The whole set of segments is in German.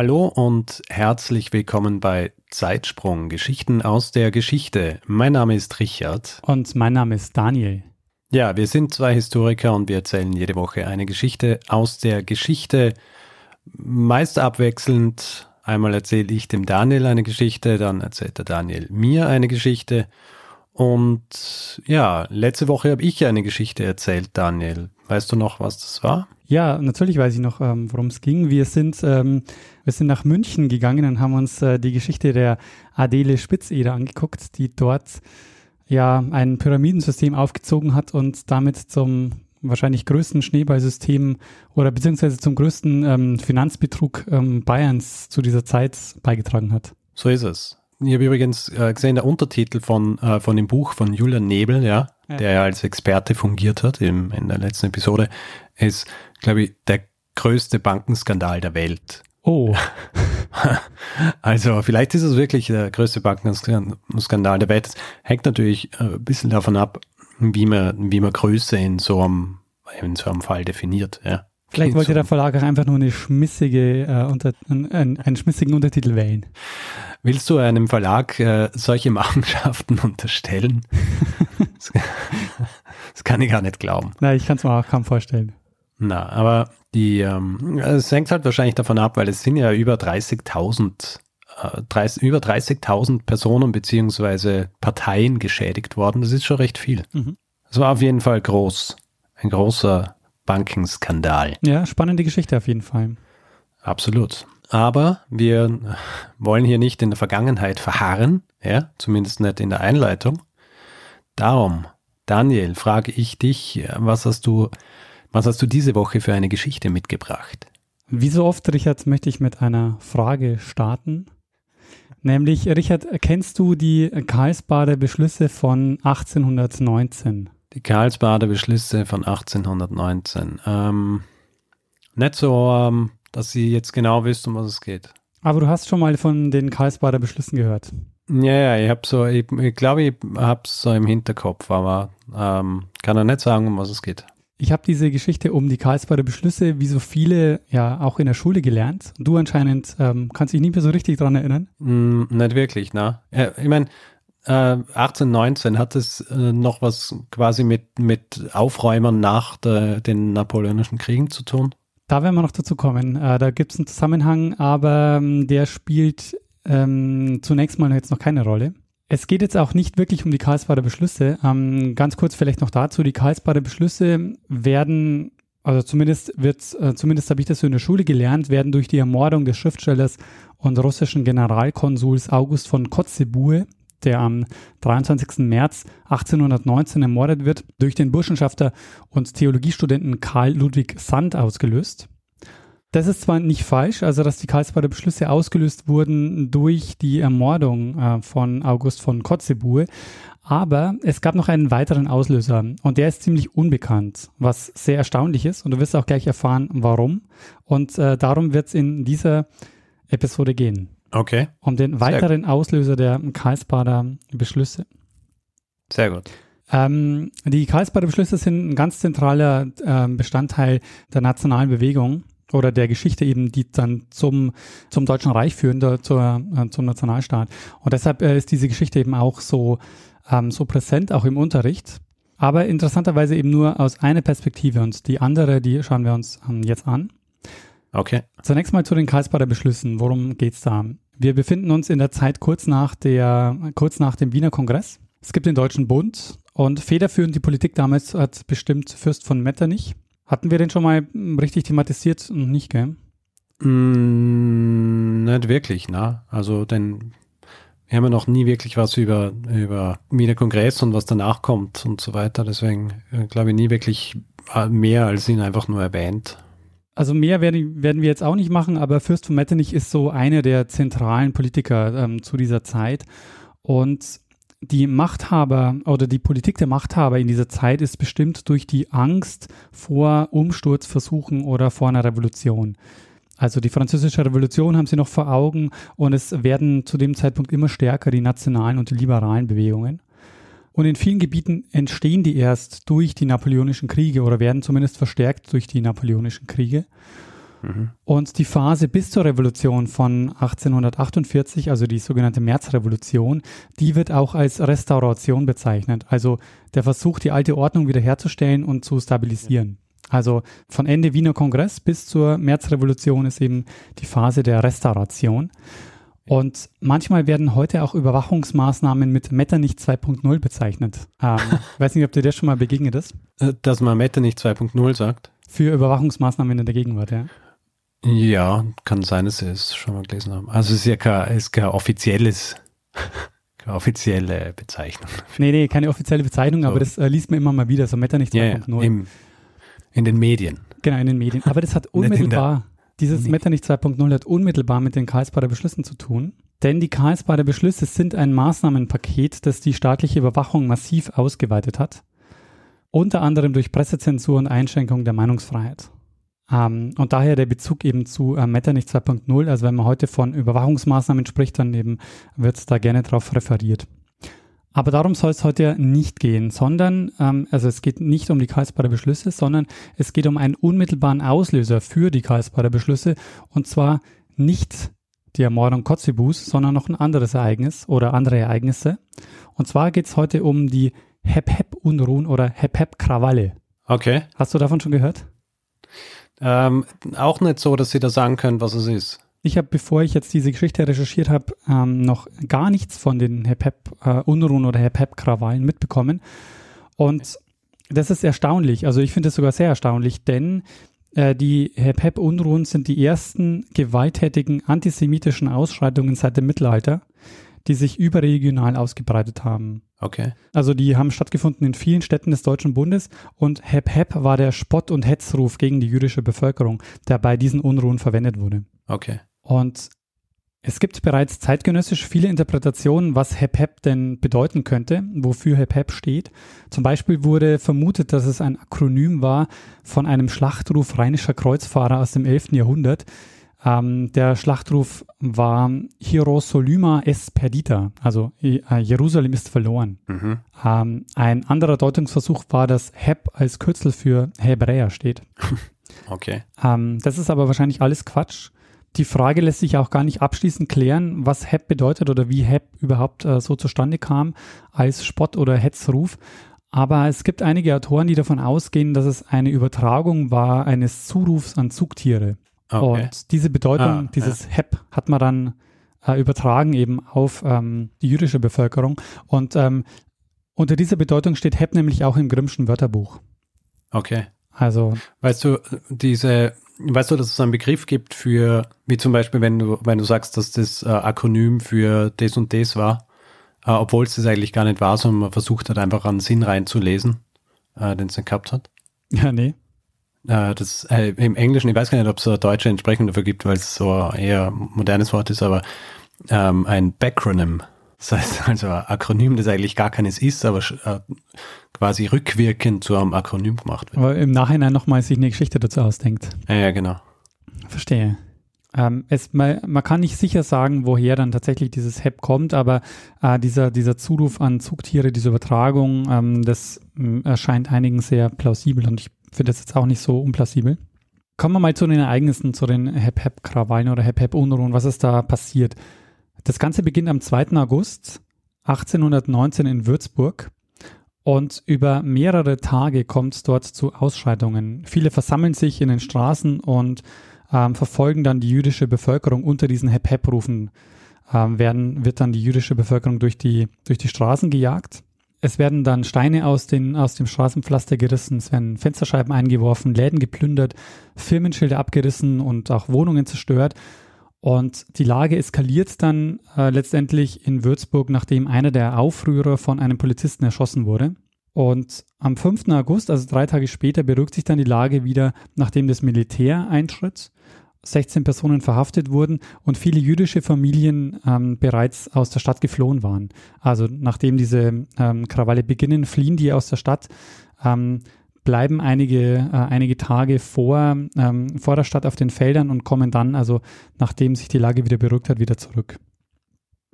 Hallo und herzlich willkommen bei Zeitsprung, Geschichten aus der Geschichte. Mein Name ist Richard. Und mein Name ist Daniel. Ja, wir sind zwei Historiker und wir erzählen jede Woche eine Geschichte aus der Geschichte. Meist abwechselnd. Einmal erzähle ich dem Daniel eine Geschichte, dann erzählt der Daniel mir eine Geschichte. Und ja, letzte Woche habe ich eine Geschichte erzählt, Daniel. Weißt du noch, was das war? Ja, natürlich weiß ich noch, ähm, worum es ging. Wir sind, ähm, wir sind nach München gegangen und haben uns äh, die Geschichte der Adele Spitzeder angeguckt, die dort ja ein Pyramidensystem aufgezogen hat und damit zum wahrscheinlich größten Schneeballsystem oder beziehungsweise zum größten ähm, Finanzbetrug ähm, Bayerns zu dieser Zeit beigetragen hat. So ist es. Ich habe übrigens äh, gesehen, der Untertitel von, äh, von dem Buch von Julian Nebel, ja, ja. der ja als Experte fungiert hat im, in der letzten Episode, ist, glaube ich, der größte Bankenskandal der Welt. Oh. also vielleicht ist es wirklich der größte Bankenskandal der Welt. Das hängt natürlich äh, ein bisschen davon ab, wie man, wie man Größe in so einem, in so einem Fall definiert. Ja. Vielleicht wollte der Verlag auch einfach nur eine schmissige, äh, unter, einen, einen schmissigen Untertitel wählen. Willst du einem Verlag äh, solche Machenschaften unterstellen? das, kann ich gar nicht glauben. Nein, ich kann es mir auch kaum vorstellen. Na, aber die, ähm, es hängt halt wahrscheinlich davon ab, weil es sind ja über 30.000 äh, 30, über 30.000 Personen beziehungsweise Parteien geschädigt worden. Das ist schon recht viel. Mhm. Das war auf jeden Fall groß. Ein großer Bankenskandal. Ja, spannende Geschichte auf jeden Fall. Absolut. Aber wir wollen hier nicht in der Vergangenheit verharren, ja, zumindest nicht in der Einleitung. Darum, Daniel, frage ich dich, was hast du was hast du diese Woche für eine Geschichte mitgebracht? Wie so oft, Richard, möchte ich mit einer Frage starten. Nämlich, Richard, kennst du die Karlsbader Beschlüsse von 1819? Die Karlsbader Beschlüsse von 1819. Ähm, nicht so, ähm, dass Sie jetzt genau wissen, um was es geht. Aber du hast schon mal von den Karlsbader Beschlüssen gehört. Ja, ja, ich habe so, ich, ich glaube, ich habe es so im Hinterkopf, aber ähm, kann er nicht sagen, um was es geht. Ich habe diese Geschichte um die Karlsbader Beschlüsse, wie so viele, ja auch in der Schule gelernt. Du anscheinend ähm, kannst dich nicht mehr so richtig dran erinnern. Mm, nicht wirklich, ne? Ich meine, äh, 1819 hat es äh, noch was quasi mit, mit Aufräumern nach der, den napoleonischen Kriegen zu tun? Da werden wir noch dazu kommen. Äh, da gibt es einen Zusammenhang, aber ähm, der spielt ähm, zunächst mal jetzt noch keine Rolle. Es geht jetzt auch nicht wirklich um die Karlsbader Beschlüsse. Ähm, ganz kurz vielleicht noch dazu. Die Karlsbader Beschlüsse werden, also zumindest wird, äh, zumindest habe ich das so in der Schule gelernt, werden durch die Ermordung des Schriftstellers und russischen Generalkonsuls August von Kotzebue, der am 23. März 1819 ermordet wird, durch den Burschenschafter und Theologiestudenten Karl Ludwig Sand ausgelöst. Das ist zwar nicht falsch, also dass die Karlsbader Beschlüsse ausgelöst wurden durch die Ermordung äh, von August von Kotzebue, aber es gab noch einen weiteren Auslöser und der ist ziemlich unbekannt, was sehr erstaunlich ist und du wirst auch gleich erfahren, warum. Und äh, darum wird es in dieser Episode gehen. Okay. Um den weiteren Auslöser der Karlsbader Beschlüsse. Sehr gut. Ähm, die Karlsbader Beschlüsse sind ein ganz zentraler äh, Bestandteil der nationalen Bewegung oder der Geschichte eben, die dann zum, zum Deutschen Reich führen, der, zur, äh, zum Nationalstaat. Und deshalb äh, ist diese Geschichte eben auch so, ähm, so präsent, auch im Unterricht. Aber interessanterweise eben nur aus einer Perspektive und die andere, die schauen wir uns ähm, jetzt an. Okay. Zunächst mal zu den Karlsbader Beschlüssen. Worum geht's da? Wir befinden uns in der Zeit kurz nach der, kurz nach dem Wiener Kongress. Es gibt den Deutschen Bund und federführend die Politik damals hat bestimmt Fürst von Metternich. Hatten wir den schon mal richtig thematisiert? Nicht, gell? Mm, nicht wirklich, na. Also, denn wir haben ja noch nie wirklich was über, über Wiener Kongress und was danach kommt und so weiter. Deswegen äh, glaube ich nie wirklich äh, mehr als ihn einfach nur erwähnt. Also mehr werden, werden wir jetzt auch nicht machen, aber Fürst von Metternich ist so einer der zentralen Politiker ähm, zu dieser Zeit. Und die Machthaber oder die Politik der Machthaber in dieser Zeit ist bestimmt durch die Angst vor Umsturzversuchen oder vor einer Revolution. Also die französische Revolution haben sie noch vor Augen und es werden zu dem Zeitpunkt immer stärker die nationalen und die liberalen Bewegungen. Und in vielen Gebieten entstehen die erst durch die napoleonischen Kriege oder werden zumindest verstärkt durch die napoleonischen Kriege. Mhm. Und die Phase bis zur Revolution von 1848, also die sogenannte Märzrevolution, die wird auch als Restauration bezeichnet. Also der Versuch, die alte Ordnung wiederherzustellen und zu stabilisieren. Also von Ende Wiener Kongress bis zur Märzrevolution ist eben die Phase der Restauration. Und manchmal werden heute auch Überwachungsmaßnahmen mit Metternich 2.0 bezeichnet. Ähm, weiß nicht, ob dir das schon mal begegnet ist. Äh, dass man Metternich 2.0 sagt? Für Überwachungsmaßnahmen in der Gegenwart, ja. Ja, kann sein, dass Sie es schon mal gelesen haben. Also es ist ja kein, ist kein offizielles, keine offizielle Bezeichnung. Nee, nee, keine offizielle Bezeichnung, so. aber das äh, liest man immer mal wieder, so Metternich 2.0. Ja, ja, in den Medien. Genau, in den Medien. Aber das hat unmittelbar, dieses Metternich 2.0 hat unmittelbar mit den Karlsbader Beschlüssen zu tun. Denn die Karlsbader Beschlüsse sind ein Maßnahmenpaket, das die staatliche Überwachung massiv ausgeweitet hat. Unter anderem durch Pressezensur und Einschränkung der Meinungsfreiheit. Ähm, und daher der Bezug eben zu äh, Metternich 2.0. Also wenn man heute von Überwachungsmaßnahmen spricht, dann eben wird da gerne drauf referiert. Aber darum soll es heute nicht gehen, sondern, ähm, also es geht nicht um die Karlsbader Beschlüsse, sondern es geht um einen unmittelbaren Auslöser für die Karlsbader Beschlüsse und zwar nicht die Ermordung Kotzebues, sondern noch ein anderes Ereignis oder andere Ereignisse. Und zwar geht es heute um die Hep-Hep-Unruhen oder Hep-Hep-Krawalle. Okay. Hast du davon schon gehört? Ähm, auch nicht so, dass Sie da sagen können, was es ist. Ich habe, bevor ich jetzt diese Geschichte recherchiert habe, ähm, noch gar nichts von den Hep-Hep-Unruhen äh, oder Hep-Hep-Krawallen mitbekommen. Und das ist erstaunlich. Also ich finde es sogar sehr erstaunlich, denn äh, die Hep-Hep-Unruhen sind die ersten gewalttätigen antisemitischen Ausschreitungen seit dem Mittelalter die sich überregional ausgebreitet haben. Okay. Also die haben stattgefunden in vielen Städten des Deutschen Bundes und Hep Hep war der Spott- und Hetzruf gegen die jüdische Bevölkerung, der bei diesen Unruhen verwendet wurde. Okay. Und es gibt bereits zeitgenössisch viele Interpretationen, was Hep Hep denn bedeuten könnte, wofür Hep Hep steht. Zum Beispiel wurde vermutet, dass es ein Akronym war von einem Schlachtruf rheinischer Kreuzfahrer aus dem 11. Jahrhundert, ähm, der Schlachtruf war Hierosolyma es perdita, also äh, Jerusalem ist verloren. Mhm. Ähm, ein anderer Deutungsversuch war, dass Heb als Kürzel für Hebräer steht. Okay. Ähm, das ist aber wahrscheinlich alles Quatsch. Die Frage lässt sich auch gar nicht abschließend klären, was Heb bedeutet oder wie Heb überhaupt äh, so zustande kam als Spott- oder Hetzruf. Aber es gibt einige Autoren, die davon ausgehen, dass es eine Übertragung war eines Zurufs an Zugtiere. Okay. Und diese Bedeutung, ah, dieses ja. HEP hat man dann äh, übertragen eben auf ähm, die jüdische Bevölkerung. Und ähm, unter dieser Bedeutung steht HEP nämlich auch im Grimmschen Wörterbuch. Okay. Also. Weißt du, diese, weißt du, dass es einen Begriff gibt für, wie zum Beispiel, wenn du, wenn du sagst, dass das äh, Akronym für das und das war, äh, obwohl es das eigentlich gar nicht war, sondern man versucht hat, einfach einen Sinn reinzulesen, äh, den es dann gehabt hat? Ja, nee. Das äh, im Englischen, ich weiß gar nicht, ob es eine deutsche Entsprechung dafür gibt, weil es so eher modernes Wort ist, aber ähm, ein Backronym. Das heißt also ein Akronym, das eigentlich gar keines ist, aber äh, quasi rückwirkend zu einem Akronym gemacht wird. Aber im Nachhinein nochmal sich eine Geschichte dazu ausdenkt. Ja, ja genau. Verstehe. Ähm, es, man, man, kann nicht sicher sagen, woher dann tatsächlich dieses HEP kommt, aber äh, dieser, dieser Zuruf an Zugtiere, diese Übertragung, ähm, das äh, erscheint einigen sehr plausibel und ich finde das jetzt auch nicht so unplausibel. Kommen wir mal zu den Ereignissen, zu den Hep-Hep-Krawallen oder Hep-Hep-Unruhen. Was ist da passiert? Das Ganze beginnt am 2. August 1819 in Würzburg und über mehrere Tage kommt es dort zu Ausschreitungen. Viele versammeln sich in den Straßen und ähm, verfolgen dann die jüdische Bevölkerung unter diesen Hep-Hep-Rufen. Ähm, werden, wird dann die jüdische Bevölkerung durch die, durch die Straßen gejagt. Es werden dann Steine aus, den, aus dem Straßenpflaster gerissen, es werden Fensterscheiben eingeworfen, Läden geplündert, Firmenschilder abgerissen und auch Wohnungen zerstört. Und die Lage eskaliert dann äh, letztendlich in Würzburg, nachdem einer der Aufrührer von einem Polizisten erschossen wurde. Und am 5. August, also drei Tage später, beruhigt sich dann die Lage wieder, nachdem das Militär eintritt. 16 Personen verhaftet wurden und viele jüdische Familien ähm, bereits aus der Stadt geflohen waren. Also nachdem diese ähm, Krawalle beginnen, fliehen die aus der Stadt, ähm, bleiben einige, äh, einige Tage vor, ähm, vor der Stadt auf den Feldern und kommen dann, also nachdem sich die Lage wieder beruhigt hat, wieder zurück.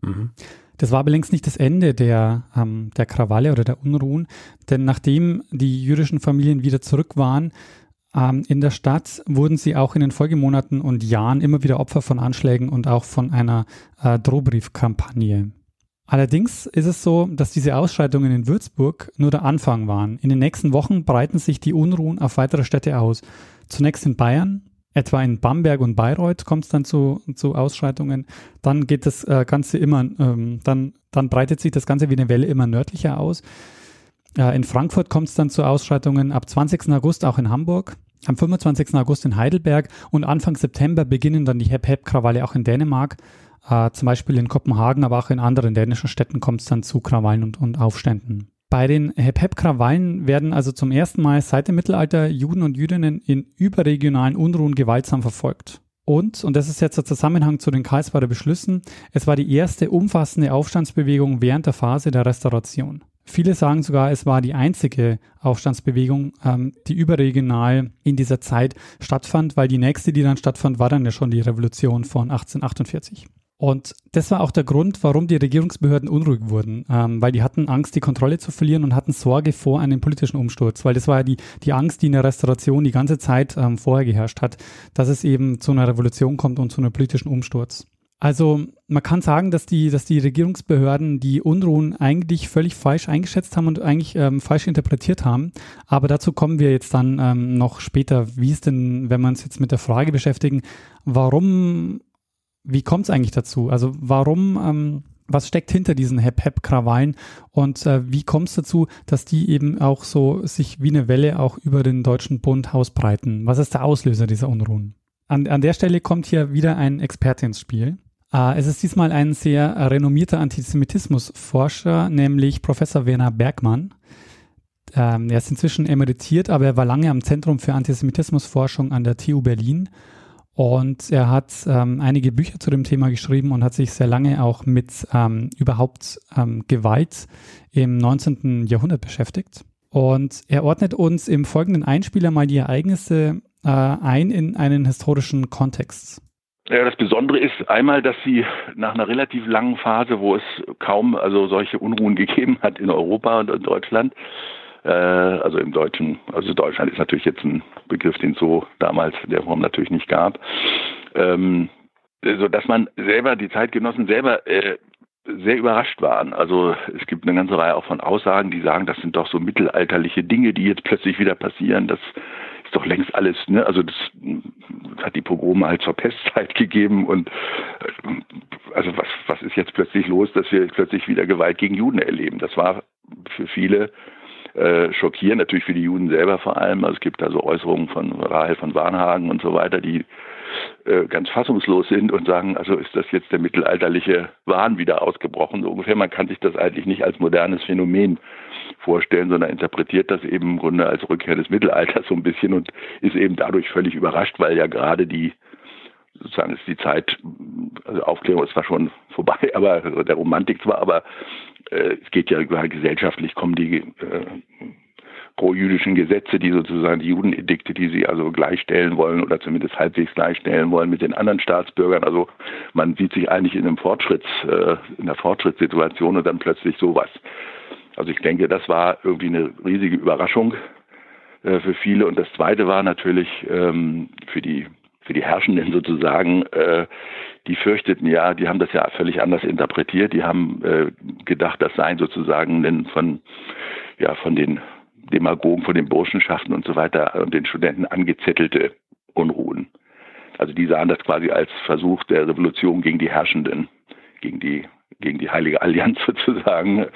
Mhm. Das war aber längst nicht das Ende der, ähm, der Krawalle oder der Unruhen, denn nachdem die jüdischen Familien wieder zurück waren, ähm, in der Stadt wurden sie auch in den Folgemonaten und Jahren immer wieder Opfer von Anschlägen und auch von einer äh, Drohbriefkampagne. Allerdings ist es so, dass diese Ausschreitungen in Würzburg nur der Anfang waren. In den nächsten Wochen breiten sich die Unruhen auf weitere Städte aus. Zunächst in Bayern, Etwa in Bamberg und Bayreuth kommt es dann zu, zu Ausschreitungen. Dann geht das äh, Ganze immer, ähm, dann, dann breitet sich das Ganze wie eine Welle immer nördlicher aus. Äh, in Frankfurt kommt es dann zu Ausschreitungen ab 20. August auch in Hamburg, am 25. August in Heidelberg und Anfang September beginnen dann die Hep-Hep-Krawalle auch in Dänemark. Äh, zum Beispiel in Kopenhagen, aber auch in anderen dänischen Städten kommt es dann zu Krawallen und, und Aufständen. Bei den Hep-Hep-Krawallen werden also zum ersten Mal seit dem Mittelalter Juden und Jüdinnen in überregionalen Unruhen gewaltsam verfolgt. Und, und das ist jetzt der Zusammenhang zu den Karlsbader Beschlüssen, es war die erste umfassende Aufstandsbewegung während der Phase der Restauration. Viele sagen sogar, es war die einzige Aufstandsbewegung, ähm, die überregional in dieser Zeit stattfand, weil die nächste, die dann stattfand, war dann ja schon die Revolution von 1848. Und das war auch der Grund, warum die Regierungsbehörden unruhig wurden, ähm, weil die hatten Angst, die Kontrolle zu verlieren und hatten Sorge vor einem politischen Umsturz, weil das war ja die, die Angst, die in der Restauration die ganze Zeit ähm, vorher geherrscht hat, dass es eben zu einer Revolution kommt und zu einem politischen Umsturz. Also man kann sagen, dass die, dass die Regierungsbehörden die Unruhen eigentlich völlig falsch eingeschätzt haben und eigentlich ähm, falsch interpretiert haben. Aber dazu kommen wir jetzt dann ähm, noch später, wie es denn, wenn wir uns jetzt mit der Frage beschäftigen, warum wie kommt es eigentlich dazu? Also warum, ähm, was steckt hinter diesen Hep-Hep-Krawallen und äh, wie kommt es dazu, dass die eben auch so sich wie eine Welle auch über den Deutschen Bund ausbreiten? Was ist der Auslöser dieser Unruhen? An, an der Stelle kommt hier wieder ein Experte ins Spiel. Äh, es ist diesmal ein sehr renommierter Antisemitismusforscher, nämlich Professor Werner Bergmann. Ähm, er ist inzwischen emeritiert, aber er war lange am Zentrum für Antisemitismusforschung an der TU Berlin und er hat ähm, einige Bücher zu dem Thema geschrieben und hat sich sehr lange auch mit ähm, überhaupt ähm, Gewalt im 19. Jahrhundert beschäftigt. Und er ordnet uns im folgenden Einspieler mal die Ereignisse äh, ein in einen historischen Kontext. Ja, das Besondere ist einmal, dass sie nach einer relativ langen Phase, wo es kaum also solche Unruhen gegeben hat in Europa und in Deutschland, also im Deutschen, also Deutschland ist natürlich jetzt ein Begriff, den es so damals der Form natürlich nicht gab, ähm, so dass man selber, die Zeitgenossen selber äh, sehr überrascht waren. Also es gibt eine ganze Reihe auch von Aussagen, die sagen, das sind doch so mittelalterliche Dinge, die jetzt plötzlich wieder passieren. Das ist doch längst alles, ne? Also das, das hat die Pogrome halt zur Pestzeit gegeben und äh, also was, was ist jetzt plötzlich los, dass wir plötzlich wieder Gewalt gegen Juden erleben? Das war für viele äh, schockieren, natürlich für die Juden selber vor allem. Also es gibt also Äußerungen von Rahel von Warnhagen und so weiter, die äh, ganz fassungslos sind und sagen, also ist das jetzt der mittelalterliche Wahn wieder ausgebrochen, so ungefähr. Man kann sich das eigentlich nicht als modernes Phänomen vorstellen, sondern interpretiert das eben im Grunde als Rückkehr des Mittelalters so ein bisschen und ist eben dadurch völlig überrascht, weil ja gerade die sozusagen ist die Zeit, also Aufklärung ist zwar schon vorbei, aber der Romantik zwar, aber äh, es geht ja gesellschaftlich, kommen die äh, pro-jüdischen Gesetze, die sozusagen die Judenedikte, die sie also gleichstellen wollen oder zumindest halbwegs gleichstellen wollen mit den anderen Staatsbürgern. Also man sieht sich eigentlich in einem Fortschritts, äh, in einer Fortschrittssituation und dann plötzlich sowas. Also ich denke, das war irgendwie eine riesige Überraschung äh, für viele. Und das Zweite war natürlich ähm, für die für die Herrschenden sozusagen, äh, die fürchteten ja, die haben das ja völlig anders interpretiert. Die haben äh, gedacht, das seien sozusagen von, ja, von den Demagogen, von den Burschenschaften und so weiter und den Studenten angezettelte Unruhen. Also die sahen das quasi als Versuch der Revolution gegen die Herrschenden, gegen die gegen die Heilige Allianz sozusagen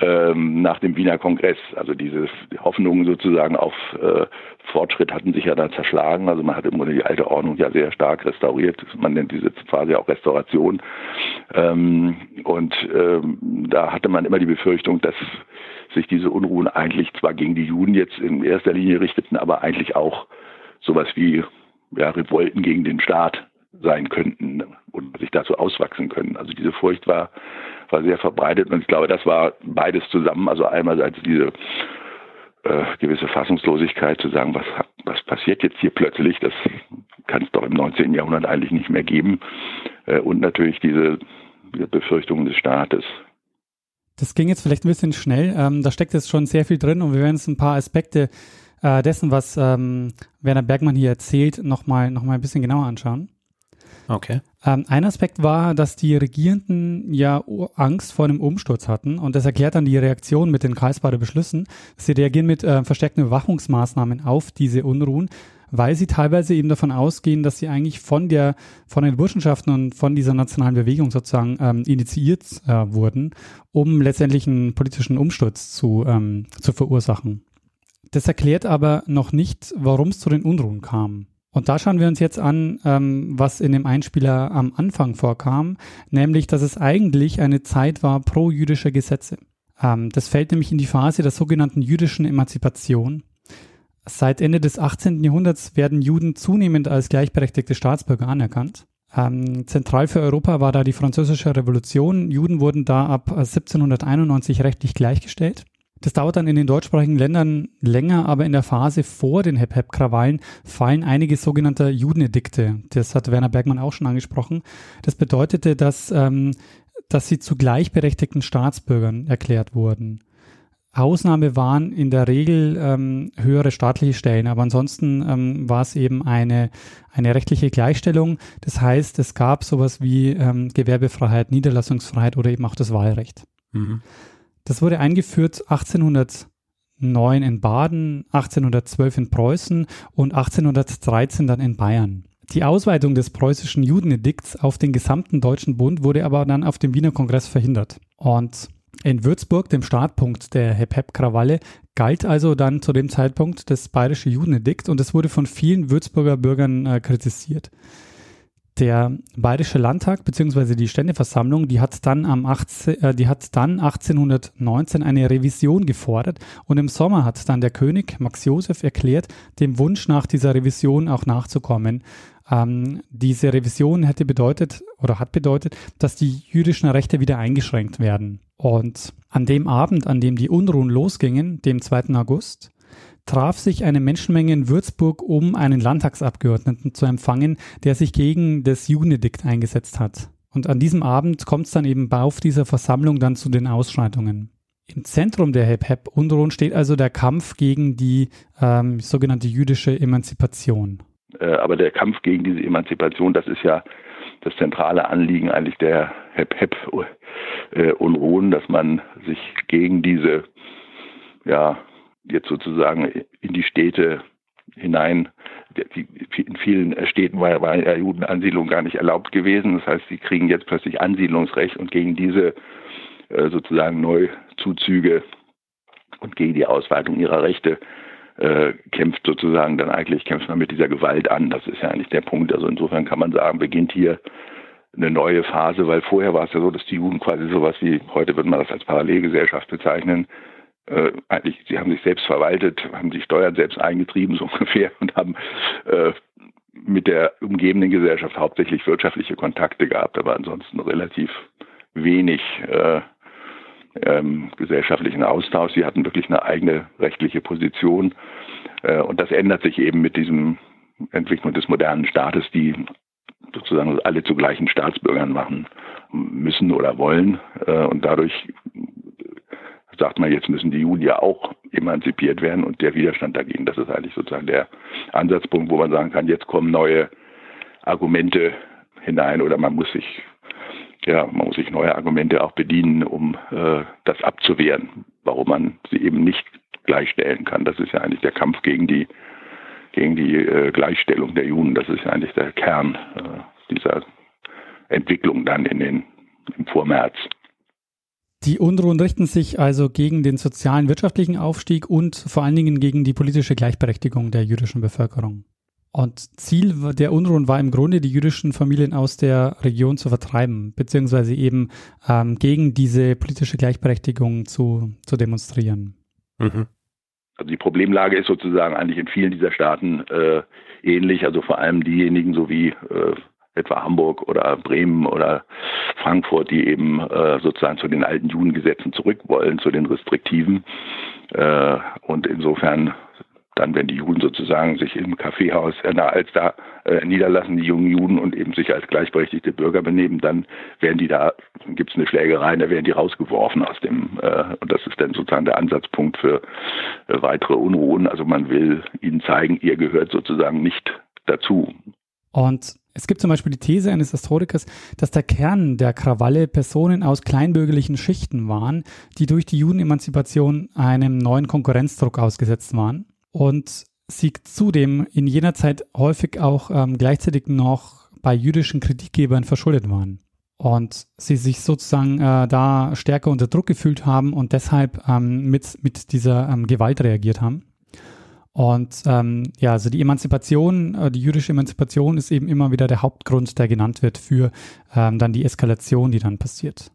ähm, nach dem Wiener Kongress. Also diese Hoffnungen sozusagen auf äh, Fortschritt hatten sich ja dann zerschlagen. Also man hat im Grunde die alte Ordnung ja sehr stark restauriert. Man nennt diese Phase auch Restauration. Ähm, und ähm, da hatte man immer die Befürchtung, dass sich diese Unruhen eigentlich zwar gegen die Juden jetzt in erster Linie richteten, aber eigentlich auch sowas wie ja, Revolten gegen den Staat sein könnten und sich dazu auswachsen können. Also diese Furcht war, war sehr verbreitet und ich glaube, das war beides zusammen. Also einerseits diese äh, gewisse Fassungslosigkeit zu sagen, was, was passiert jetzt hier plötzlich, das kann es doch im 19. Jahrhundert eigentlich nicht mehr geben. Äh, und natürlich diese, diese Befürchtungen des Staates. Das ging jetzt vielleicht ein bisschen schnell. Ähm, da steckt jetzt schon sehr viel drin und wir werden uns ein paar Aspekte äh, dessen, was ähm, Werner Bergmann hier erzählt, nochmal noch mal ein bisschen genauer anschauen. Okay. Ähm, ein Aspekt war, dass die Regierenden ja Angst vor einem Umsturz hatten und das erklärt dann die Reaktion mit den Karlsbader Beschlüssen. Sie reagieren mit äh, verstärkten Überwachungsmaßnahmen auf diese Unruhen, weil sie teilweise eben davon ausgehen, dass sie eigentlich von der, von den Burschenschaften und von dieser nationalen Bewegung sozusagen ähm, initiiert äh, wurden, um letztendlich einen politischen Umsturz zu, ähm, zu verursachen. Das erklärt aber noch nicht, warum es zu den Unruhen kam. Und da schauen wir uns jetzt an, ähm, was in dem Einspieler am Anfang vorkam, nämlich, dass es eigentlich eine Zeit war pro-jüdischer Gesetze. Ähm, das fällt nämlich in die Phase der sogenannten jüdischen Emanzipation. Seit Ende des 18. Jahrhunderts werden Juden zunehmend als gleichberechtigte Staatsbürger anerkannt. Ähm, zentral für Europa war da die Französische Revolution. Juden wurden da ab 1791 rechtlich gleichgestellt. Das dauert dann in den deutschsprachigen Ländern länger, aber in der Phase vor den Hep-Hep-Krawallen fallen einige sogenannte Judenedikte. Das hat Werner Bergmann auch schon angesprochen. Das bedeutete, dass, ähm, dass sie zu gleichberechtigten Staatsbürgern erklärt wurden. Ausnahme waren in der Regel ähm, höhere staatliche Stellen, aber ansonsten ähm, war es eben eine, eine rechtliche Gleichstellung. Das heißt, es gab sowas wie ähm, Gewerbefreiheit, Niederlassungsfreiheit oder eben auch das Wahlrecht. Mhm. Das wurde eingeführt 1809 in Baden, 1812 in Preußen und 1813 dann in Bayern. Die Ausweitung des preußischen Judenedikts auf den gesamten Deutschen Bund wurde aber dann auf dem Wiener Kongress verhindert. Und in Würzburg, dem Startpunkt der Hep-Hep-Krawalle, galt also dann zu dem Zeitpunkt das bayerische Judenedikt und es wurde von vielen Würzburger Bürgern äh, kritisiert. Der Bayerische Landtag bzw. die Ständeversammlung, die hat dann am 18, äh, die hat dann 1819 eine Revision gefordert und im Sommer hat dann der König Max Josef erklärt, dem Wunsch nach dieser Revision auch nachzukommen. Ähm, diese Revision hätte bedeutet oder hat bedeutet, dass die jüdischen Rechte wieder eingeschränkt werden. Und an dem Abend, an dem die Unruhen losgingen, dem 2. August, traf sich eine Menschenmenge in Würzburg, um einen Landtagsabgeordneten zu empfangen, der sich gegen das Judenedikt eingesetzt hat. Und an diesem Abend kommt es dann eben auf dieser Versammlung dann zu den Ausschreitungen. Im Zentrum der Hep-Hep-Unruhen steht also der Kampf gegen die ähm, sogenannte jüdische Emanzipation. Äh, aber der Kampf gegen diese Emanzipation, das ist ja das zentrale Anliegen eigentlich der Hep-Hep-Unruhen, dass man sich gegen diese ja, jetzt sozusagen in die Städte hinein. In vielen Städten war, war Judenansiedlung gar nicht erlaubt gewesen. Das heißt, sie kriegen jetzt plötzlich Ansiedlungsrecht und gegen diese äh, sozusagen Neuzuzüge und gegen die Ausweitung ihrer Rechte äh, kämpft sozusagen dann eigentlich, kämpft man mit dieser Gewalt an. Das ist ja eigentlich der Punkt. Also insofern kann man sagen, beginnt hier eine neue Phase, weil vorher war es ja so, dass die Juden quasi sowas wie, heute würde man das als Parallelgesellschaft bezeichnen, äh, eigentlich, sie haben sich selbst verwaltet, haben die Steuern selbst eingetrieben, so ungefähr, und haben äh, mit der umgebenden Gesellschaft hauptsächlich wirtschaftliche Kontakte gehabt, aber ansonsten relativ wenig äh, ähm, gesellschaftlichen Austausch. Sie hatten wirklich eine eigene rechtliche Position. Äh, und das ändert sich eben mit diesem Entwicklung des modernen Staates, die sozusagen alle zu gleichen Staatsbürgern machen müssen oder wollen. Äh, und dadurch sagt man, jetzt müssen die Juden ja auch emanzipiert werden und der Widerstand dagegen, das ist eigentlich sozusagen der Ansatzpunkt, wo man sagen kann, jetzt kommen neue Argumente hinein oder man muss sich ja, man muss sich neue Argumente auch bedienen, um äh, das abzuwehren, warum man sie eben nicht gleichstellen kann. Das ist ja eigentlich der Kampf gegen die gegen die äh, Gleichstellung der Juden. Das ist ja eigentlich der Kern äh, dieser Entwicklung dann in den im Vormärz. Die Unruhen richten sich also gegen den sozialen, wirtschaftlichen Aufstieg und vor allen Dingen gegen die politische Gleichberechtigung der jüdischen Bevölkerung. Und Ziel der Unruhen war im Grunde, die jüdischen Familien aus der Region zu vertreiben, beziehungsweise eben ähm, gegen diese politische Gleichberechtigung zu, zu demonstrieren. Mhm. Also die Problemlage ist sozusagen eigentlich in vielen dieser Staaten äh, ähnlich, also vor allem diejenigen, so wie äh, etwa Hamburg oder Bremen oder Frankfurt, die eben äh, sozusagen zu den alten Judengesetzen zurück wollen, zu den restriktiven. Äh, und insofern dann, wenn die Juden sozusagen sich im Kaffeehaus äh, als da äh, niederlassen, die jungen Juden und eben sich als gleichberechtigte Bürger benehmen, dann werden die da, gibt es eine Schlägerei, da werden die rausgeworfen aus dem, äh, und das ist dann sozusagen der Ansatzpunkt für äh, weitere Unruhen. Also man will ihnen zeigen, ihr gehört sozusagen nicht dazu. Und es gibt zum Beispiel die These eines Historikers, dass der Kern der Krawalle Personen aus kleinbürgerlichen Schichten waren, die durch die Judenemanzipation einem neuen Konkurrenzdruck ausgesetzt waren und sie zudem in jener Zeit häufig auch ähm, gleichzeitig noch bei jüdischen Kritikgebern verschuldet waren. Und sie sich sozusagen äh, da stärker unter Druck gefühlt haben und deshalb ähm, mit, mit dieser ähm, Gewalt reagiert haben. Und ähm, ja, also die Emanzipation, äh, die jüdische Emanzipation ist eben immer wieder der Hauptgrund, der genannt wird für ähm, dann die Eskalation, die dann passiert.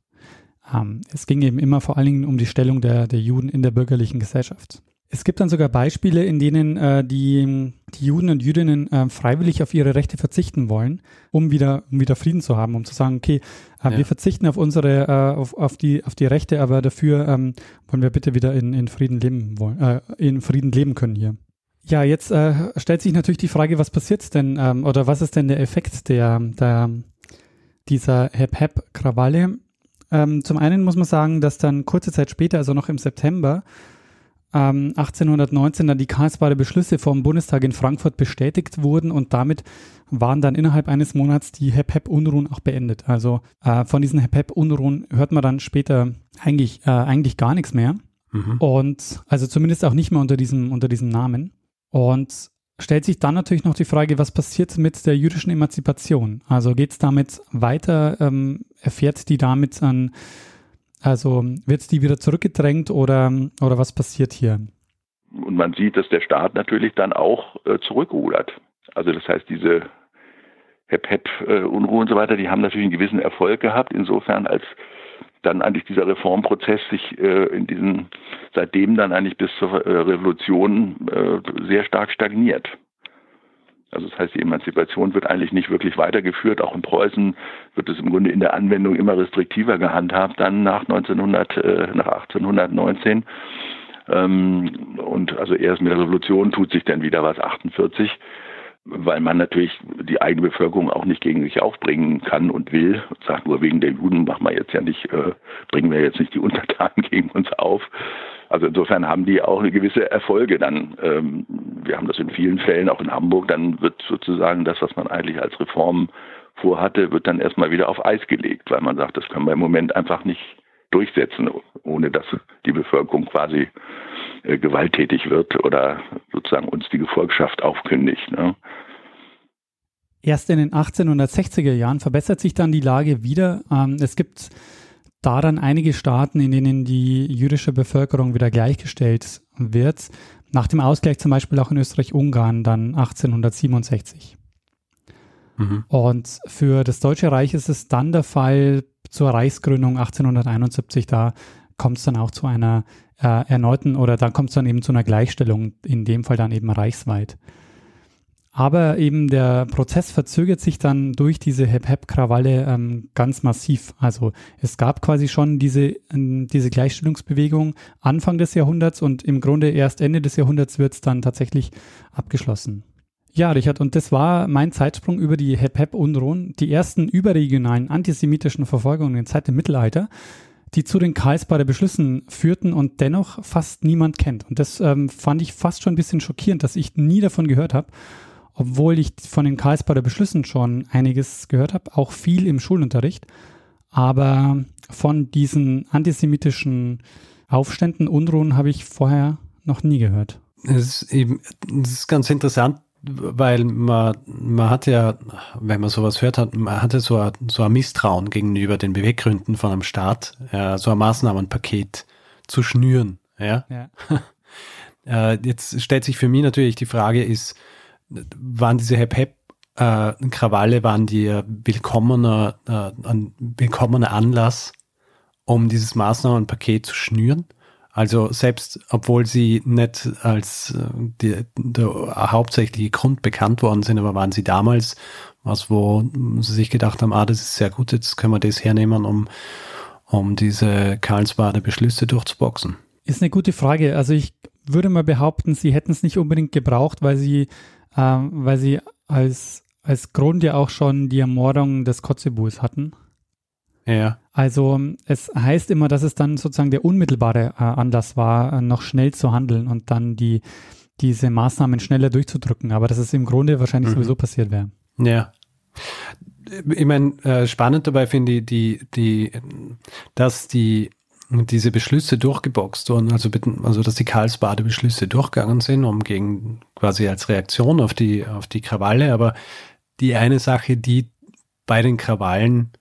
Ähm, es ging eben immer vor allen Dingen um die Stellung der, der Juden in der bürgerlichen Gesellschaft. Es gibt dann sogar Beispiele, in denen äh, die, die Juden und Jüdinnen äh, freiwillig auf ihre Rechte verzichten wollen, um wieder, um wieder Frieden zu haben, um zu sagen, okay, äh, ja. wir verzichten auf unsere, äh, auf, auf, die, auf die Rechte, aber dafür ähm, wollen wir bitte wieder in, in Frieden leben wollen, äh, in Frieden leben können hier. Ja, jetzt äh, stellt sich natürlich die Frage, was passiert denn ähm, oder was ist denn der Effekt der, der dieser Hep-Hep-Krawalle? Ähm, zum einen muss man sagen, dass dann kurze Zeit später, also noch im September, ähm, 1819 dann die Karlsbader Beschlüsse vom Bundestag in Frankfurt bestätigt wurden und damit waren dann innerhalb eines Monats die Hep-Hep-Unruhen auch beendet. Also äh, von diesen Hep-Hep-Unruhen hört man dann später eigentlich, äh, eigentlich gar nichts mehr. Mhm. Und also zumindest auch nicht mehr unter diesem, unter diesem Namen. Und stellt sich dann natürlich noch die Frage, was passiert mit der jüdischen Emanzipation? Also geht es damit weiter? Ähm, erfährt die damit an, also wird die wieder zurückgedrängt oder, oder was passiert hier? Und man sieht, dass der Staat natürlich dann auch äh, zurückrudert. Also das heißt, diese Hep-Hep-Unruhe äh, und so weiter, die haben natürlich einen gewissen Erfolg gehabt, insofern als dann eigentlich dieser Reformprozess sich äh, in diesen seitdem dann eigentlich bis zur äh, Revolution äh, sehr stark stagniert. Also das heißt, die Emanzipation wird eigentlich nicht wirklich weitergeführt. Auch in Preußen wird es im Grunde in der Anwendung immer restriktiver gehandhabt, dann nach 1900, äh, nach 1819. Ähm, und also erst mit der Revolution tut sich dann wieder was 48 weil man natürlich die eigene Bevölkerung auch nicht gegen sich aufbringen kann und will. Sagt nur wegen der Juden machen wir jetzt ja nicht, äh, bringen wir jetzt nicht die Untertanen gegen uns auf. Also insofern haben die auch eine gewisse Erfolge dann. Ähm, wir haben das in vielen Fällen, auch in Hamburg, dann wird sozusagen das, was man eigentlich als Reform vorhatte, wird dann erstmal wieder auf Eis gelegt, weil man sagt, das können wir im Moment einfach nicht durchsetzen, ohne dass die Bevölkerung quasi äh, gewalttätig wird oder sozusagen uns die Gefolgschaft aufkündigt. Ne? Erst in den 1860er Jahren verbessert sich dann die Lage wieder. Ähm, es gibt daran einige Staaten, in denen die jüdische Bevölkerung wieder gleichgestellt wird. Nach dem Ausgleich zum Beispiel auch in Österreich-Ungarn dann 1867. Mhm. Und für das Deutsche Reich ist es dann der Fall zur Reichsgründung 1871. Da kommt es dann auch zu einer äh, erneuten oder dann kommt es dann eben zu einer Gleichstellung, in dem Fall dann eben reichsweit. Aber eben der Prozess verzögert sich dann durch diese Hep-Hep-Krawalle ähm, ganz massiv. Also es gab quasi schon diese, ähm, diese Gleichstellungsbewegung Anfang des Jahrhunderts und im Grunde erst Ende des Jahrhunderts wird es dann tatsächlich abgeschlossen. Ja, Richard, und das war mein Zeitsprung über die Hep-Hep-Unruhen, die ersten überregionalen antisemitischen Verfolgungen in Zeit im Mittelalter die zu den Karlsbader Beschlüssen führten und dennoch fast niemand kennt. Und das ähm, fand ich fast schon ein bisschen schockierend, dass ich nie davon gehört habe, obwohl ich von den Karlsbader Beschlüssen schon einiges gehört habe, auch viel im Schulunterricht. Aber von diesen antisemitischen Aufständen, Unruhen habe ich vorher noch nie gehört. Es ist eben, es ist ganz interessant, weil man, man hat ja, wenn man sowas hört hat, man hatte so ein, so ein Misstrauen gegenüber den Beweggründen von einem Staat, ja, so ein Maßnahmenpaket zu schnüren. Ja. ja. äh, jetzt stellt sich für mich natürlich die Frage, ist, waren diese Hep-Hep äh, Krawalle waren die willkommener, äh, ein willkommener Anlass, um dieses Maßnahmenpaket zu schnüren. Also selbst obwohl sie nicht als äh, die, der hauptsächliche Grund bekannt worden sind, aber waren sie damals was, wo sie sich gedacht haben, ah, das ist sehr gut, jetzt können wir das hernehmen, um, um diese Karlsbader Beschlüsse durchzuboxen. Ist eine gute Frage. Also ich würde mal behaupten, sie hätten es nicht unbedingt gebraucht, weil sie, äh, weil sie als, als Grund ja auch schon die Ermordung des Kotzebues hatten. Ja. Also es heißt immer, dass es dann sozusagen der unmittelbare äh, Anlass war, äh, noch schnell zu handeln und dann die, diese Maßnahmen schneller durchzudrücken, aber dass es im Grunde wahrscheinlich mhm. sowieso passiert wäre. Ja. Ich meine, äh, spannend dabei finde ich, die, die, dass die diese Beschlüsse durchgeboxt wurden, also, also dass die Karlsbader Beschlüsse durchgegangen sind, um gegen quasi als Reaktion auf die, auf die Krawalle. Aber die eine Sache, die bei den Krawallen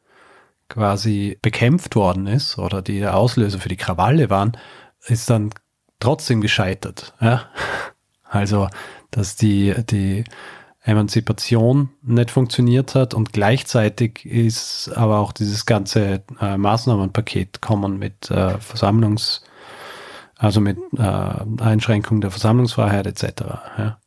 quasi bekämpft worden ist oder die der Auslöser für die Krawalle waren, ist dann trotzdem gescheitert. Ja? Also, dass die, die Emanzipation nicht funktioniert hat und gleichzeitig ist aber auch dieses ganze äh, Maßnahmenpaket kommen mit äh, Versammlungs, also mit äh, Einschränkung der Versammlungsfreiheit etc. Ja.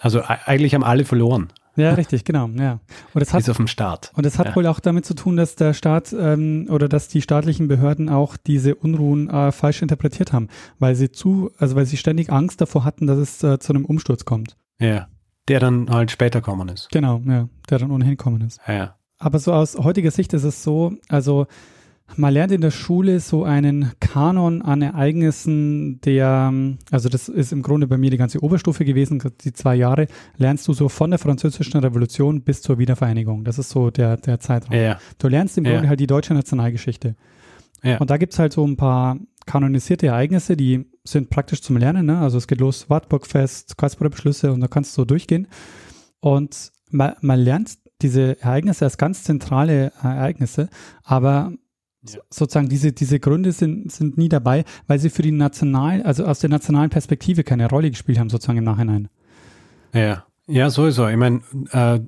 Also eigentlich haben alle verloren. Ja, richtig, genau. Ja. Und das hat, Bis auf den Staat. Und das hat ja. wohl auch damit zu tun, dass der Staat ähm, oder dass die staatlichen Behörden auch diese Unruhen äh, falsch interpretiert haben, weil sie zu, also weil sie ständig Angst davor hatten, dass es äh, zu einem Umsturz kommt. Ja. Der dann halt später kommen ist. Genau, ja, der dann ohnehin kommen ist. Ja. Aber so aus heutiger Sicht ist es so, also man lernt in der Schule so einen Kanon an Ereignissen, der, also das ist im Grunde bei mir die ganze Oberstufe gewesen, die zwei Jahre, lernst du so von der französischen Revolution bis zur Wiedervereinigung. Das ist so der, der Zeitraum. Ja. Du lernst im Grunde halt die deutsche Nationalgeschichte. Und da gibt es halt so ein paar kanonisierte Ereignisse, die sind praktisch zum Lernen. Ne? Also es geht los, Wartburgfest, Karlsruher Beschlüsse und da kannst du so durchgehen. Und man, man lernt diese Ereignisse als ganz zentrale Ereignisse, aber ja. sozusagen diese, diese Gründe sind, sind nie dabei, weil sie für die national, also aus der nationalen Perspektive keine Rolle gespielt haben, sozusagen im Nachhinein. Ja, ja, sowieso. Ich meine, äh,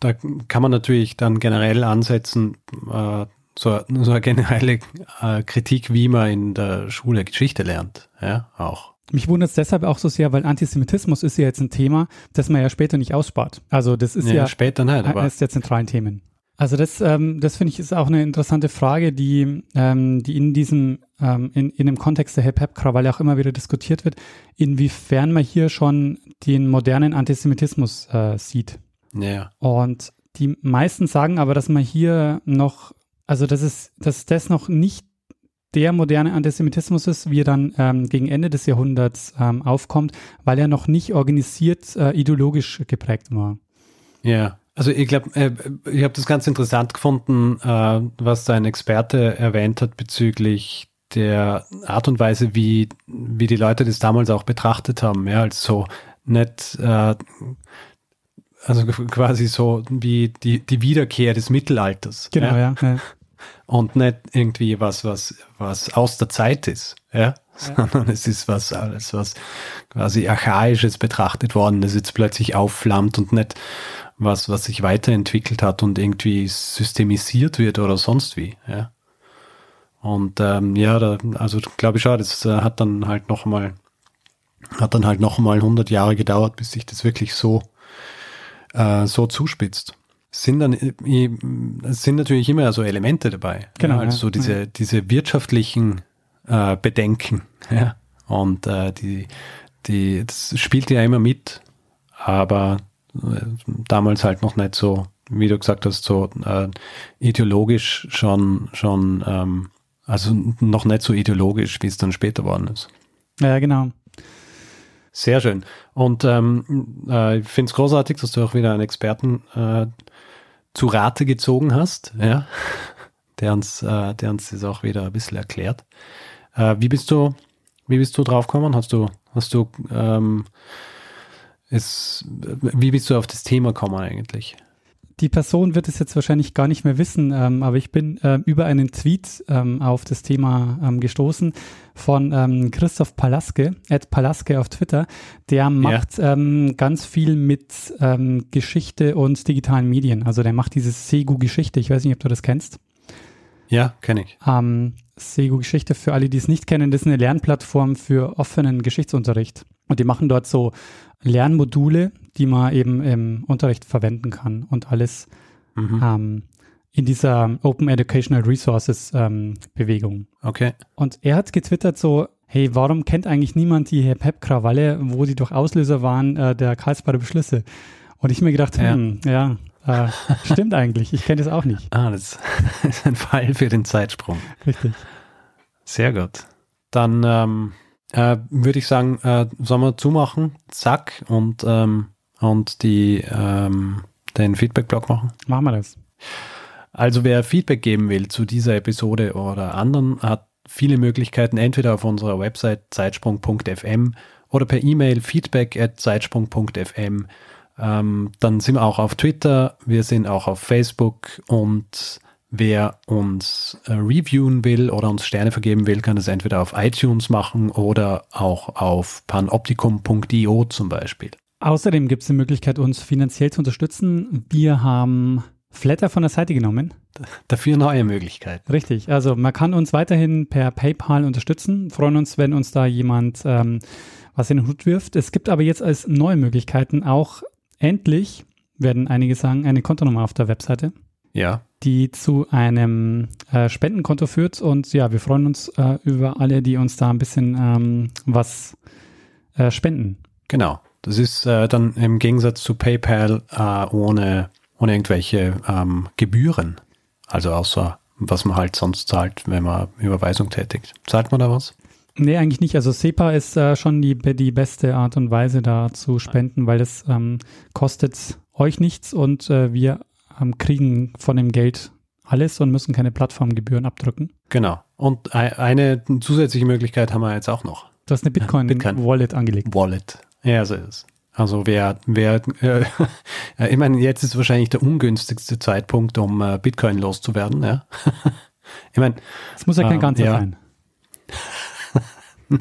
da kann man natürlich dann generell ansetzen, äh, so, so eine generelle äh, Kritik, wie man in der Schule Geschichte lernt, ja, auch. Mich wundert es deshalb auch so sehr, weil Antisemitismus ist ja jetzt ein Thema, das man ja später nicht ausspart. Also das ist ja, ja später nicht, aber eines der zentralen Themen. Also das, ähm, das finde ich ist auch eine interessante Frage, die, ähm, die in diesem, ähm, in, in dem Kontext der Hip-Hop-Krawalle auch immer wieder diskutiert wird, inwiefern man hier schon den modernen Antisemitismus äh, sieht. Ja. Und die meisten sagen aber, dass man hier noch, also dass es, dass das noch nicht der moderne Antisemitismus ist, wie er dann ähm, gegen Ende des Jahrhunderts ähm, aufkommt, weil er noch nicht organisiert äh, ideologisch geprägt war. Ja. Also ich glaube, äh, ich habe das ganz interessant gefunden, äh, was da ein Experte erwähnt hat bezüglich der Art und Weise, wie, wie die Leute das damals auch betrachtet haben, ja, als so nicht, äh, also quasi so wie die, die Wiederkehr des Mittelalters. Genau, ja. ja, ja. Und nicht irgendwie was, was, was aus der Zeit ist, ja, ja. sondern es ist was alles, was quasi archaisches betrachtet worden, das jetzt plötzlich aufflammt und nicht was, was sich weiterentwickelt hat und irgendwie systemisiert wird oder sonst wie. Ja. Und ähm, ja, da, also glaube ich schon, das äh, hat dann halt noch mal, hat dann halt noch mal 100 Jahre gedauert, bis sich das wirklich so, äh, so zuspitzt. Sind dann, äh, sind natürlich immer so Elemente dabei. Genau. Ja, also so diese, ja. diese wirtschaftlichen äh, Bedenken. Ja. Und äh, die, die, das spielt ja immer mit, aber damals halt noch nicht so, wie du gesagt hast, so äh, ideologisch schon, schon ähm, also noch nicht so ideologisch, wie es dann später worden ist. Ja, genau. Sehr schön. Und ähm, äh, ich finde es großartig, dass du auch wieder einen Experten äh, zu Rate gezogen hast, ja, der uns, äh, der uns das auch wieder ein bisschen erklärt. Äh, wie bist du, wie bist du draufgekommen? Hast du, hast du ähm, es, wie bist du auf das Thema gekommen eigentlich? Die Person wird es jetzt wahrscheinlich gar nicht mehr wissen, ähm, aber ich bin äh, über einen Tweet ähm, auf das Thema ähm, gestoßen von ähm, Christoph Palaske, at Palaske auf Twitter. Der macht ja. Ähm, ganz viel mit ähm, Geschichte und digitalen Medien. Also der macht dieses Segu Geschichte. Ich weiß nicht, ob du das kennst. Ja, kenne ich. Ähm, Segu Geschichte, für alle, die es nicht kennen, das ist eine Lernplattform für offenen Geschichtsunterricht. Und die machen dort so Lernmodule, die man eben im Unterricht verwenden kann und alles mhm. ähm, in dieser Open Educational Resources ähm, Bewegung. Okay. Und er hat getwittert so, hey, warum kennt eigentlich niemand die PEP-Krawalle, wo die doch Auslöser waren äh, der Karlsbader Beschlüsse? Und ich mir gedacht, ja, hm, ja äh, stimmt eigentlich, ich kenne das auch nicht. Ah, das ist ein Fall für den Zeitsprung. Richtig. Sehr gut. Dann ähm, äh, würde ich sagen, äh, sollen wir zumachen, zack, und, ähm, und die, ähm, den Feedback-Blog machen? Machen wir das. Also wer Feedback geben will zu dieser Episode oder anderen, hat viele Möglichkeiten, entweder auf unserer Website zeitsprung.fm oder per E-Mail feedback at zeitsprung.fm. Ähm, dann sind wir auch auf Twitter, wir sind auch auf Facebook und Wer uns äh, reviewen will oder uns Sterne vergeben will, kann es entweder auf iTunes machen oder auch auf panoptikum.io zum Beispiel. Außerdem gibt es die Möglichkeit, uns finanziell zu unterstützen. Wir haben Flatter von der Seite genommen. Dafür neue Möglichkeiten. Richtig. Also man kann uns weiterhin per PayPal unterstützen. Freuen uns, wenn uns da jemand ähm, was in den Hut wirft. Es gibt aber jetzt als neue Möglichkeiten auch endlich, werden einige sagen, eine Kontonummer auf der Webseite. Ja die zu einem äh, Spendenkonto führt. Und ja, wir freuen uns äh, über alle, die uns da ein bisschen ähm, was äh, spenden. Genau. Das ist äh, dann im Gegensatz zu PayPal äh, ohne, ohne irgendwelche ähm, Gebühren. Also außer was man halt sonst zahlt, wenn man Überweisung tätigt. Zahlt man da was? Nee, eigentlich nicht. Also SEPA ist äh, schon die, die beste Art und Weise, da zu spenden, weil das ähm, kostet euch nichts und äh, wir ähm, kriegen von dem Geld alles und müssen keine Plattformgebühren abdrücken. Genau. Und eine zusätzliche Möglichkeit haben wir jetzt auch noch. Du hast eine Bitcoin-Wallet Bitcoin. angelegt. Wallet. Ja, so ist es. Also wer, wer äh, ich meine, jetzt ist wahrscheinlich der ungünstigste Zeitpunkt, um äh, Bitcoin loszuwerden, ja. ich meine. Es muss ja kein ähm, ganzer ja. sein.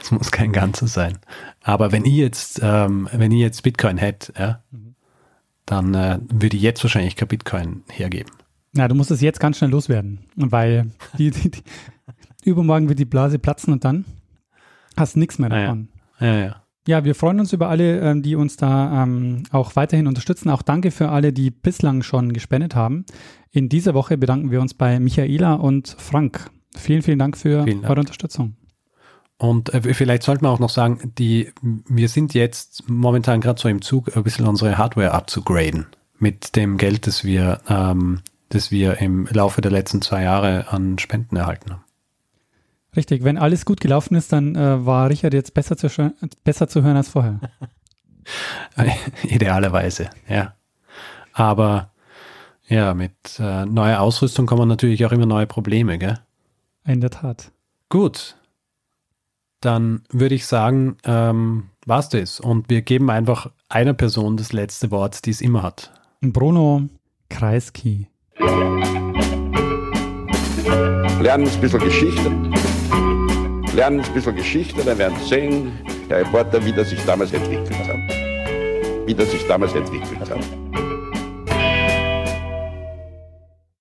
es muss kein ganzer sein. Aber wenn ich jetzt, ähm, wenn ich jetzt Bitcoin hätte, ja, mhm dann äh, würde ich jetzt wahrscheinlich kein Bitcoin hergeben. Na, du musst es jetzt ganz schnell loswerden, weil die, die, die, übermorgen wird die Blase platzen und dann hast du nichts mehr davon. Ah, ja. ja, ja. Ja, wir freuen uns über alle, ähm, die uns da ähm, auch weiterhin unterstützen. Auch danke für alle, die bislang schon gespendet haben. In dieser Woche bedanken wir uns bei Michaela und Frank. Vielen, vielen Dank für vielen Dank. eure Unterstützung. Und äh, vielleicht sollte man auch noch sagen, die, wir sind jetzt momentan gerade so im Zug, ein bisschen unsere Hardware abzugraden mit dem Geld, das wir, ähm, das wir im Laufe der letzten zwei Jahre an Spenden erhalten haben. Richtig, wenn alles gut gelaufen ist, dann äh, war Richard jetzt besser zu, besser zu hören als vorher. Idealerweise, ja. Aber ja, mit äh, neuer Ausrüstung kommen natürlich auch immer neue Probleme, gell? In der Tat. Gut, dann würde ich sagen, ähm, war's das. Und wir geben einfach einer Person das letzte Wort, die es immer hat. Bruno Kreisky. Lernen ein bisschen Geschichte. Lernen ein bisschen Geschichte, dann werden Sie sehen, der Reporter, wie das sich damals entwickelt hat. Wie das sich damals entwickelt hat.